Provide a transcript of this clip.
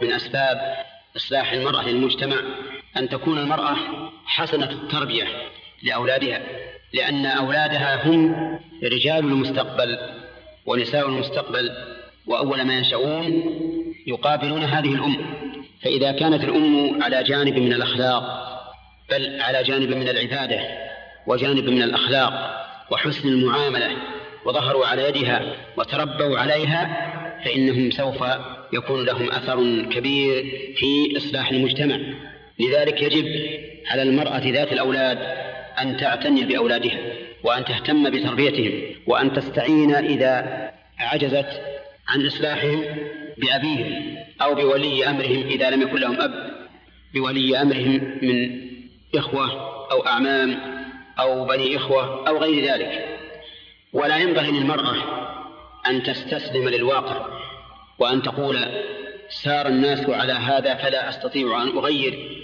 من أسباب إصلاح المرأة للمجتمع أن تكون المرأة حسنة التربية لأولادها لأن أولادها هم رجال المستقبل ونساء المستقبل وأول ما ينشؤون يقابلون هذه الأم. فإذا كانت الأم على جانب من الأخلاق بل على جانب من العبادة وجانب من الأخلاق وحسن المعاملة وظهروا على يدها وتربوا عليها فإنهم سوف يكون لهم أثر كبير في إصلاح المجتمع. لذلك يجب على المرأة ذات الأولاد أن تعتني بأولادها وأن تهتم بتربيتهم وأن تستعين إذا عجزت عن إصلاحهم بأبيهم أو بولي أمرهم إذا لم يكن لهم أب. بولي أمرهم من إخوة أو أعمام أو بني إخوة أو غير ذلك. ولا ينبغي للمرأة أن تستسلم للواقع وأن تقول سار الناس على هذا فلا أستطيع أن أغير.